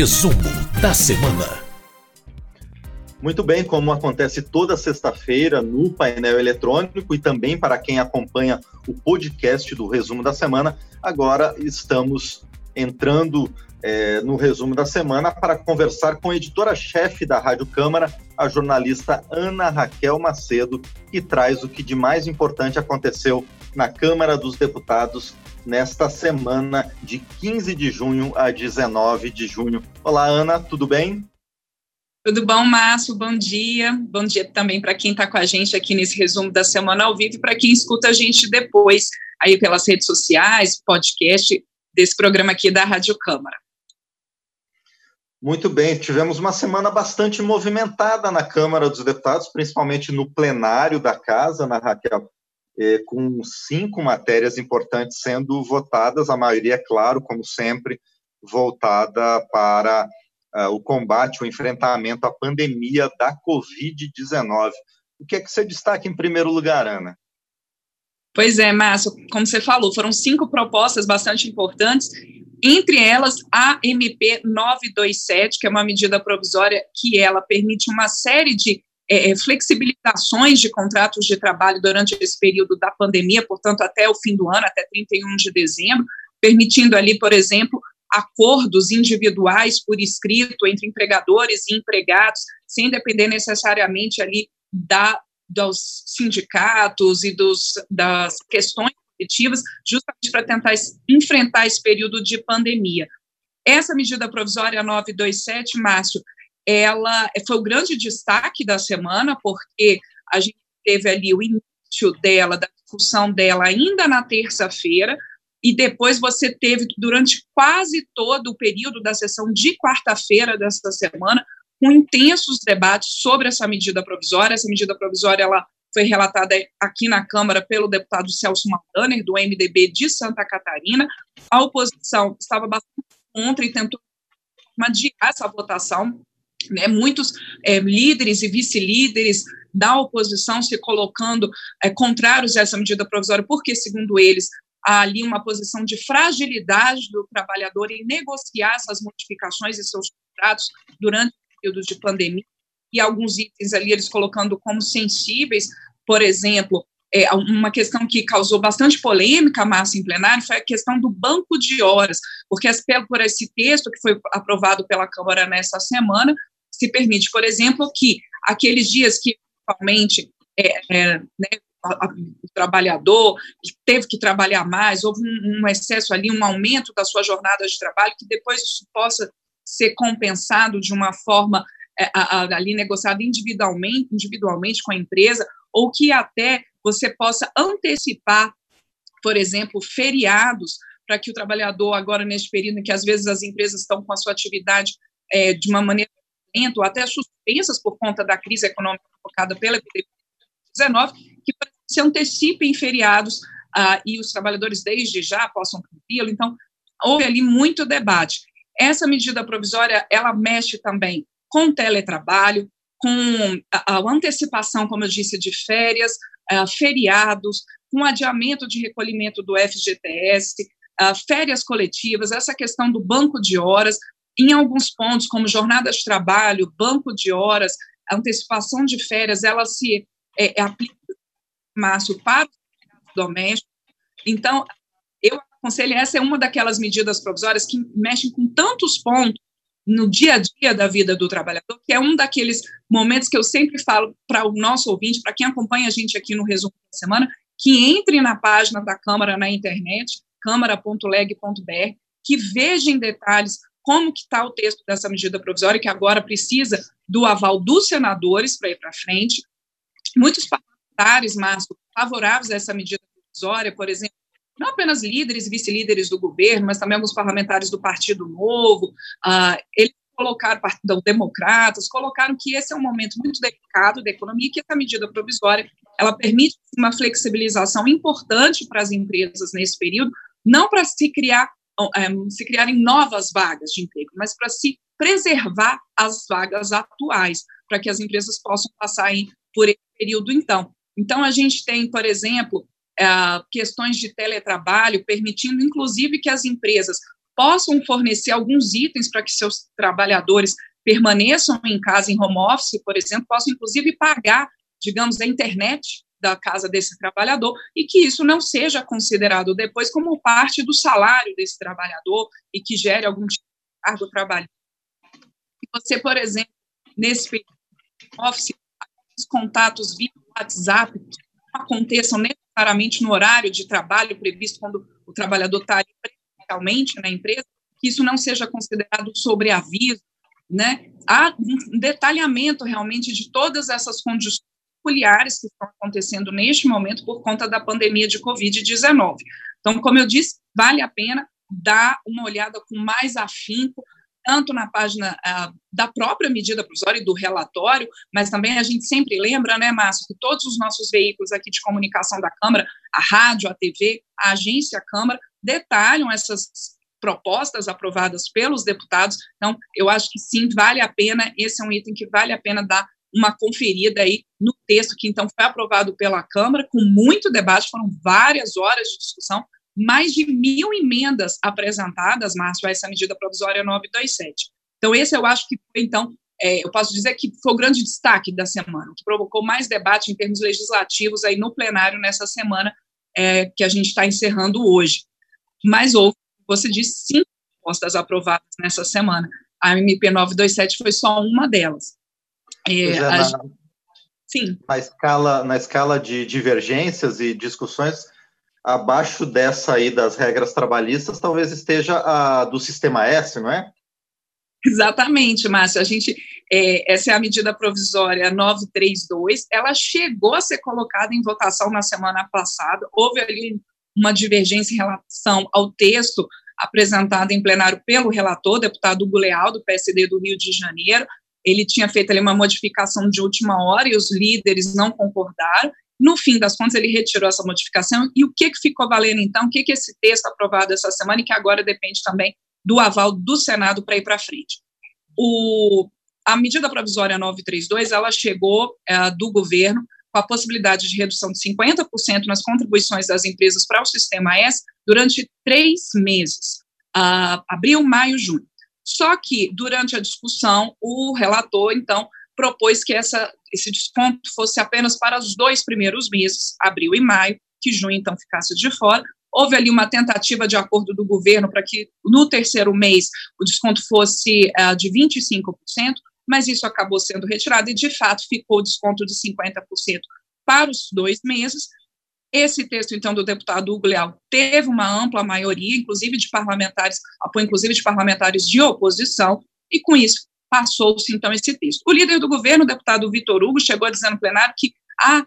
Resumo da semana. Muito bem, como acontece toda sexta-feira no painel eletrônico e também para quem acompanha o podcast do resumo da semana, agora estamos entrando é, no resumo da semana para conversar com a editora-chefe da Rádio Câmara, a jornalista Ana Raquel Macedo, que traz o que de mais importante aconteceu na Câmara dos Deputados nesta semana de 15 de junho a 19 de junho. Olá, Ana, tudo bem? Tudo bom, Márcio? Bom dia. Bom dia também para quem está com a gente aqui nesse resumo da semana ao vivo e para quem escuta a gente depois aí pelas redes sociais, podcast desse programa aqui da Rádio Câmara. Muito bem, tivemos uma semana bastante movimentada na Câmara dos Deputados, principalmente no plenário da casa, na Raquel, eh, com cinco matérias importantes sendo votadas, a maioria, claro, como sempre, voltada para uh, o combate, o enfrentamento à pandemia da Covid-19. O que é que você destaca em primeiro lugar, Ana? Pois é, Márcio, como você falou, foram cinco propostas bastante importantes, entre elas a MP 927, que é uma medida provisória que ela permite uma série de é, é, flexibilizações de contratos de trabalho durante esse período da pandemia, portanto, até o fim do ano, até 31 de dezembro, permitindo ali, por exemplo, acordos individuais por escrito entre empregadores e empregados, sem depender necessariamente ali da, dos sindicatos e dos, das questões coletivas, justamente para tentar enfrentar esse período de pandemia. Essa medida provisória 927, Márcio, ela foi o grande destaque da semana, porque a gente teve ali o início dela, da discussão dela ainda na terça-feira, e depois você teve, durante quase todo o período da sessão de quarta-feira desta semana, com intensos debates sobre essa medida provisória. Essa medida provisória ela foi relatada aqui na Câmara pelo deputado Celso Maldaner, do MDB de Santa Catarina. A oposição estava bastante contra e tentou adiar essa votação. Né? Muitos é, líderes e vice-líderes da oposição se colocando é, contrários a essa medida provisória, porque, segundo eles, há ali uma posição de fragilidade do trabalhador em negociar essas modificações e seus contratos durante o período de pandemia, e alguns itens ali eles colocando como sensíveis, por exemplo, é, uma questão que causou bastante polêmica, massa em plenário, foi a questão do banco de horas, porque por esse texto que foi aprovado pela Câmara nessa semana, se permite, por exemplo, que aqueles dias que, principalmente, é, é, né, o trabalhador teve que trabalhar mais, houve um, um, excesso ali, um aumento da sua jornada de trabalho, que depois isso possa ser compensado de uma forma é, a, a, ali negociada individualmente, individualmente com a empresa, ou que até você possa antecipar, por exemplo, feriados, para que o trabalhador, agora neste período em que às vezes as empresas estão com a sua atividade é, de uma maneira ou até suspensas por conta da crise econômica provocada pela epidemia 19, que se antecipem feriados ah, e os trabalhadores desde já possam cumpri-lo. Então, houve ali muito debate. Essa medida provisória, ela mexe também com teletrabalho, com a, a antecipação, como eu disse, de férias, ah, feriados, com adiamento de recolhimento do FGTS, ah, férias coletivas, essa questão do banco de horas, em alguns pontos, como jornadas de trabalho, banco de horas, antecipação de férias, ela se é, é aplica, Márcio, para os domésticos. Então, eu aconselho, essa é uma daquelas medidas provisórias que mexem com tantos pontos no dia a dia da vida do trabalhador, que é um daqueles momentos que eu sempre falo para o nosso ouvinte, para quem acompanha a gente aqui no resumo da semana, que entre na página da Câmara na internet, câmara.leg.br, que veja em detalhes como que está o texto dessa medida provisória, que agora precisa do aval dos senadores para ir para frente, muitos parlamentares, Márcio, favoráveis a essa medida provisória, por exemplo, não apenas líderes e vice-líderes do governo, mas também alguns parlamentares do Partido Novo, uh, eles colocaram, partido democratas, colocaram que esse é um momento muito delicado da economia que essa medida provisória, ela permite uma flexibilização importante para as empresas nesse período, não para se criar um, se criarem novas vagas de emprego, mas para se preservar as vagas atuais, para que as empresas possam passar por esse período, então. Então, a gente tem, por exemplo, questões de teletrabalho, permitindo, inclusive, que as empresas possam fornecer alguns itens para que seus trabalhadores permaneçam em casa, em home office, por exemplo, possam inclusive pagar, digamos, a internet da casa desse trabalhador e que isso não seja considerado depois como parte do salário desse trabalhador e que gere algum tipo de cargo trabalho. Você, por exemplo, nesse office, os contatos via WhatsApp aconteçam necessariamente no horário de trabalho previsto quando o trabalhador está presencialmente na empresa, que isso não seja considerado sobreaviso, né? Há um detalhamento realmente de todas essas condições peculiares que estão acontecendo neste momento por conta da pandemia de Covid-19. Então, como eu disse, vale a pena dar uma olhada com mais afinco, tanto na página uh, da própria medida provisória e do relatório, mas também a gente sempre lembra, né, Márcio, que todos os nossos veículos aqui de comunicação da Câmara, a rádio, a TV, a agência Câmara, detalham essas propostas aprovadas pelos deputados. Então, eu acho que sim, vale a pena, esse é um item que vale a pena dar uma conferida aí no texto que então foi aprovado pela Câmara, com muito debate, foram várias horas de discussão, mais de mil emendas apresentadas, Márcio, a essa medida provisória 927. Então, esse eu acho que foi, então, é, eu posso dizer que foi o grande destaque da semana, que provocou mais debate em termos legislativos aí no plenário nessa semana é, que a gente está encerrando hoje. Mas houve, você disse, cinco propostas aprovadas nessa semana. A MP 927 foi só uma delas. É, na, Sim. Na escala, na escala de divergências e discussões, abaixo dessa aí das regras trabalhistas, talvez esteja a do sistema S, não é? Exatamente, Márcia. A gente, é, essa é a medida provisória 932. Ela chegou a ser colocada em votação na semana passada. Houve ali uma divergência em relação ao texto apresentado em plenário pelo relator, deputado Hugo Leal, do PSD do Rio de Janeiro ele tinha feito ali uma modificação de última hora e os líderes não concordaram. No fim das contas, ele retirou essa modificação. E o que, que ficou valendo, então? O que, que esse texto aprovado essa semana e que agora depende também do aval do Senado para ir para frente? O, a medida provisória 932, ela chegou é, do governo com a possibilidade de redução de 50% nas contribuições das empresas para o Sistema S durante três meses, uh, abril, maio, junho. Só que, durante a discussão, o relator, então, propôs que essa, esse desconto fosse apenas para os dois primeiros meses, abril e maio, que junho, então, ficasse de fora. Houve ali uma tentativa de acordo do governo para que, no terceiro mês, o desconto fosse uh, de 25%, mas isso acabou sendo retirado e, de fato, ficou o desconto de 50% para os dois meses, esse texto, então, do deputado Hugo Leal teve uma ampla maioria, inclusive de parlamentares, apoio inclusive de parlamentares de oposição, e com isso passou-se, então, esse texto. O líder do governo, o deputado Vitor Hugo, chegou a dizer no plenário que a,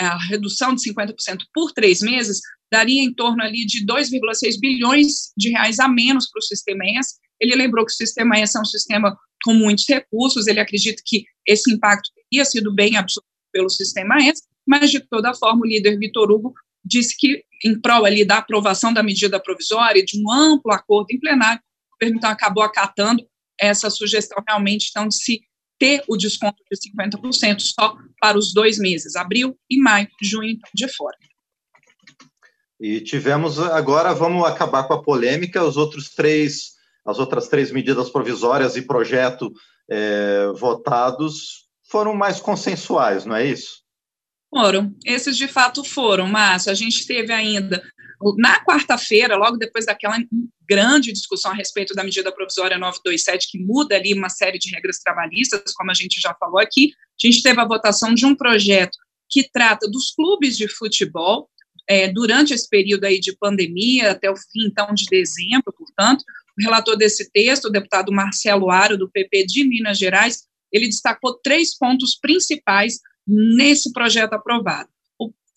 a redução de 50% por três meses daria em torno ali de 2,6 bilhões de reais a menos para o sistema ES. Ele lembrou que o sistema ES é um sistema com muitos recursos, ele acredita que esse impacto teria sido bem absorvido pelo sistema ES, mas de toda forma o líder Vitor Hugo disse que em prol ali da aprovação da medida provisória de um amplo acordo em plenário, o governo então acabou acatando essa sugestão realmente então de se ter o desconto de 50% só para os dois meses, abril e maio, junho então, de fora. E tivemos agora, vamos acabar com a polêmica, os outros três, as outras três medidas provisórias e projeto é, votados foram mais consensuais, não é isso? Foram, esses de fato foram, Márcio. A gente teve ainda, na quarta-feira, logo depois daquela grande discussão a respeito da medida provisória 927, que muda ali uma série de regras trabalhistas, como a gente já falou aqui, a gente teve a votação de um projeto que trata dos clubes de futebol, é, durante esse período aí de pandemia, até o fim, então, de dezembro, portanto, o relator desse texto, o deputado Marcelo Aro, do PP de Minas Gerais, ele destacou três pontos principais nesse projeto aprovado.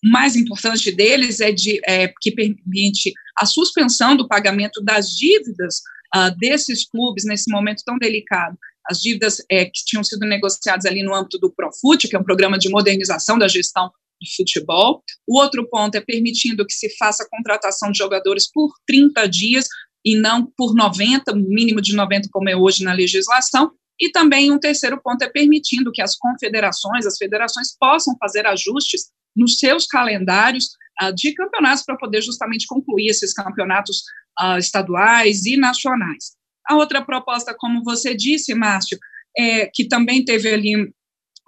Mais importante deles é, de, é que permite a suspensão do pagamento das dívidas uh, desses clubes nesse momento tão delicado. As dívidas é, que tinham sido negociadas ali no âmbito do Profut, que é um programa de modernização da gestão do futebol. O outro ponto é permitindo que se faça a contratação de jogadores por 30 dias e não por 90, mínimo de 90, como é hoje na legislação. E também um terceiro ponto é permitindo que as confederações, as federações possam fazer ajustes nos seus calendários uh, de campeonatos para poder justamente concluir esses campeonatos uh, estaduais e nacionais. A outra proposta, como você disse, Márcio, é, que também teve ali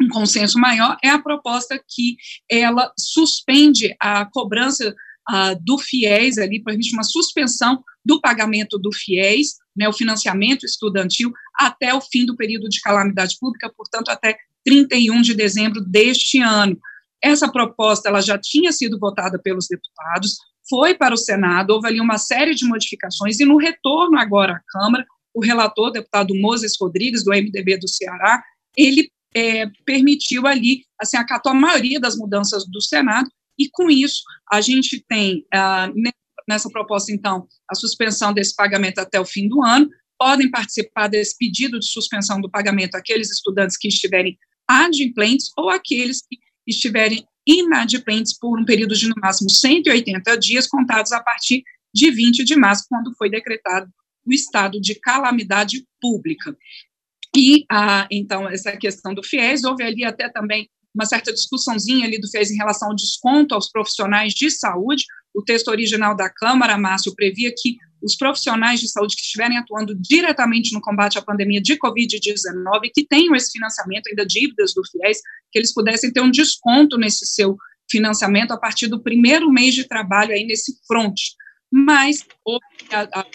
um consenso maior, é a proposta que ela suspende a cobrança uh, do FIES, ali, permite uma suspensão do pagamento do FIES, né, o financiamento estudantil, até o fim do período de calamidade pública, portanto, até 31 de dezembro deste ano. Essa proposta ela já tinha sido votada pelos deputados, foi para o Senado, houve ali uma série de modificações, e no retorno agora à Câmara, o relator, deputado Moses Rodrigues, do MDB do Ceará, ele é, permitiu ali, assim, acatou a maioria das mudanças do Senado, e com isso a gente tem, ah, nessa proposta, então, a suspensão desse pagamento até o fim do ano, podem participar desse pedido de suspensão do pagamento aqueles estudantes que estiverem adimplentes ou aqueles que estiverem inadimplentes por um período de, no máximo, 180 dias, contados a partir de 20 de março, quando foi decretado o estado de calamidade pública. E, ah, então, essa questão do FIES, houve ali até também uma certa discussãozinha ali do FIES em relação ao desconto aos profissionais de saúde. O texto original da Câmara, Márcio, previa que os profissionais de saúde que estiverem atuando diretamente no combate à pandemia de Covid-19, que tenham esse financiamento, ainda dívidas do FIES, que eles pudessem ter um desconto nesse seu financiamento a partir do primeiro mês de trabalho aí nesse front. Mas a, a,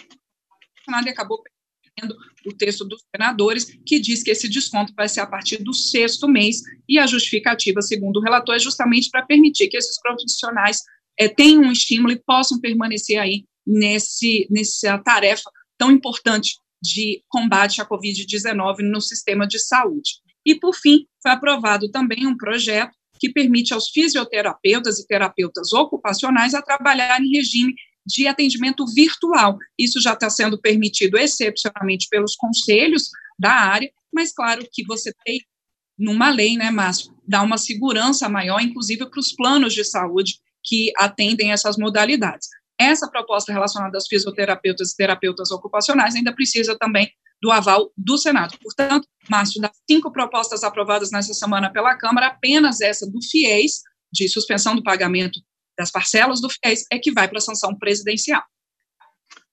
a acabou perdendo o texto dos senadores, que diz que esse desconto vai ser a partir do sexto mês, e a justificativa, segundo o relator, é justamente para permitir que esses profissionais é, tenham um estímulo e possam permanecer aí nesse, nessa tarefa tão importante de combate à Covid-19 no sistema de saúde. E, por fim, foi aprovado também um projeto que permite aos fisioterapeutas e terapeutas ocupacionais a trabalhar em regime de atendimento virtual. Isso já está sendo permitido excepcionalmente pelos conselhos da área, mas claro que você tem numa lei, né, Márcio, dá uma segurança maior, inclusive para os planos de saúde que atendem essas modalidades. Essa proposta relacionada aos fisioterapeutas e terapeutas ocupacionais ainda precisa também do aval do Senado. Portanto, Márcio, das cinco propostas aprovadas nessa semana pela Câmara, apenas essa do FIES, de suspensão do pagamento das parcelas do FIES, é que vai para a sanção presidencial.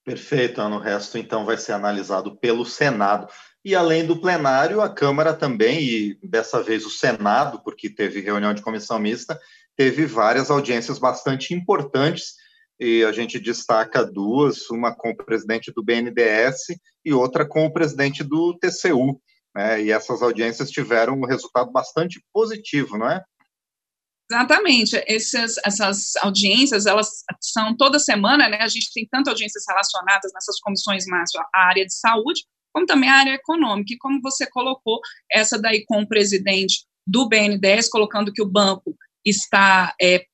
Perfeito, Ana. O resto, então, vai ser analisado pelo Senado. E além do plenário, a Câmara também, e dessa vez o Senado, porque teve reunião de comissão mista, teve várias audiências bastante importantes e a gente destaca duas, uma com o presidente do BNDES e outra com o presidente do TCU. Né? E essas audiências tiveram um resultado bastante positivo, não é? Exatamente. Essas, essas audiências, elas são toda semana, né? A gente tem tanto audiências relacionadas nessas comissões, Márcio, à área de saúde, como também à área econômica. E como você colocou, essa daí com o presidente do BNDES, colocando que o banco está é,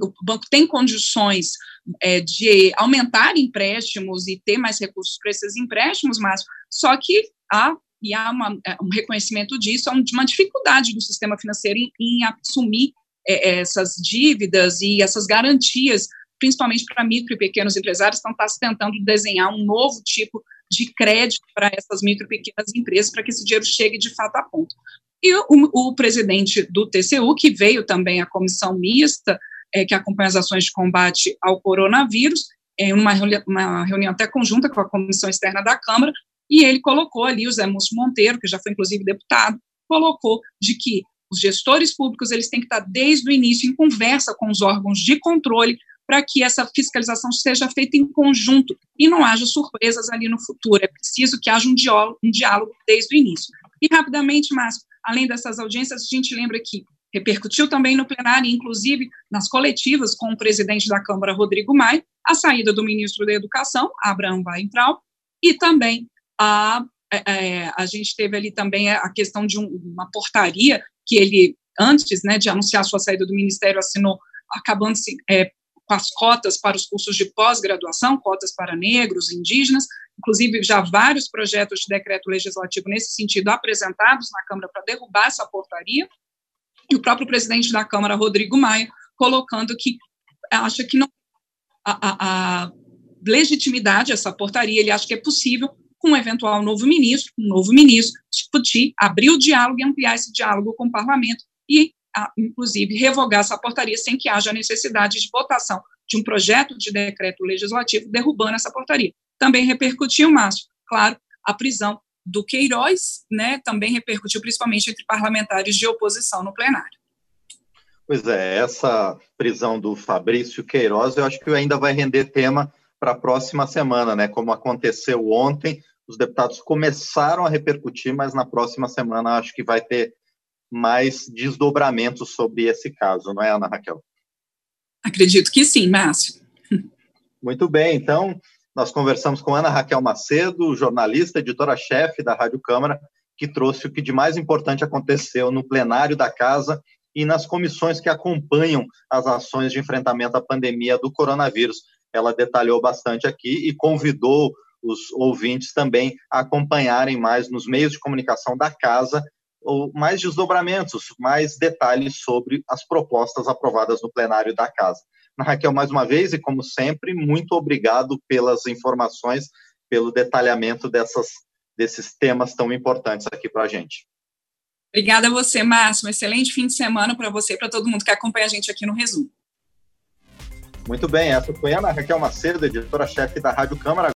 o banco tem condições é, de aumentar empréstimos e ter mais recursos para esses empréstimos, mas só que há e há uma, é, um reconhecimento disso, há uma dificuldade do sistema financeiro em, em assumir é, é, essas dívidas e essas garantias, principalmente para micro e pequenos empresários, então está se tentando desenhar um novo tipo de crédito para essas micro e pequenas empresas, para que esse dinheiro chegue de fato a ponto. E o, o presidente do TCU, que veio também à comissão mista, é, que acompanha as ações de combate ao coronavírus, em uma, uma reunião até conjunta com a comissão externa da Câmara, e ele colocou ali, o Zé Múcio Monteiro, que já foi inclusive deputado, colocou de que os gestores públicos eles têm que estar desde o início em conversa com os órgãos de controle para que essa fiscalização seja feita em conjunto e não haja surpresas ali no futuro. É preciso que haja um diálogo, um diálogo desde o início. E rapidamente, Márcio, além dessas audiências, a gente lembra que Repercutiu também no plenário, inclusive nas coletivas com o presidente da Câmara, Rodrigo Maia, a saída do ministro da Educação, Abraão Weintraub, e também a, é, é, a gente teve ali também a questão de um, uma portaria que ele, antes né, de anunciar sua saída do ministério, assinou, acabando-se é, com as cotas para os cursos de pós-graduação, cotas para negros, indígenas, inclusive já vários projetos de decreto legislativo nesse sentido apresentados na Câmara para derrubar essa portaria, e o próprio presidente da Câmara, Rodrigo Maia, colocando que acha que não a, a, a legitimidade essa portaria, ele acha que é possível com um eventual novo ministro, um novo ministro, discutir, abrir o diálogo e ampliar esse diálogo com o parlamento e, a, inclusive, revogar essa portaria sem que haja necessidade de votação de um projeto de decreto legislativo derrubando essa portaria. Também repercutiu, Márcio, claro, a prisão do Queiroz, né, também repercutiu principalmente entre parlamentares de oposição no plenário. Pois é, essa prisão do Fabrício Queiroz, eu acho que ainda vai render tema para a próxima semana, né? Como aconteceu ontem, os deputados começaram a repercutir, mas na próxima semana acho que vai ter mais desdobramentos sobre esse caso, não é, Ana Raquel? Acredito que sim, Márcio. Muito bem, então nós conversamos com Ana Raquel Macedo, jornalista, editora-chefe da Rádio Câmara, que trouxe o que de mais importante aconteceu no plenário da casa e nas comissões que acompanham as ações de enfrentamento à pandemia do coronavírus. Ela detalhou bastante aqui e convidou os ouvintes também a acompanharem mais nos meios de comunicação da casa mais desdobramentos, mais detalhes sobre as propostas aprovadas no plenário da casa. Raquel, mais uma vez, e como sempre, muito obrigado pelas informações, pelo detalhamento dessas, desses temas tão importantes aqui para a gente. Obrigada a você, Márcio. Um excelente fim de semana para você e para todo mundo que acompanha a gente aqui no Resumo. Muito bem, essa foi a Ana Raquel Macedo, editora-chefe da Rádio Câmara.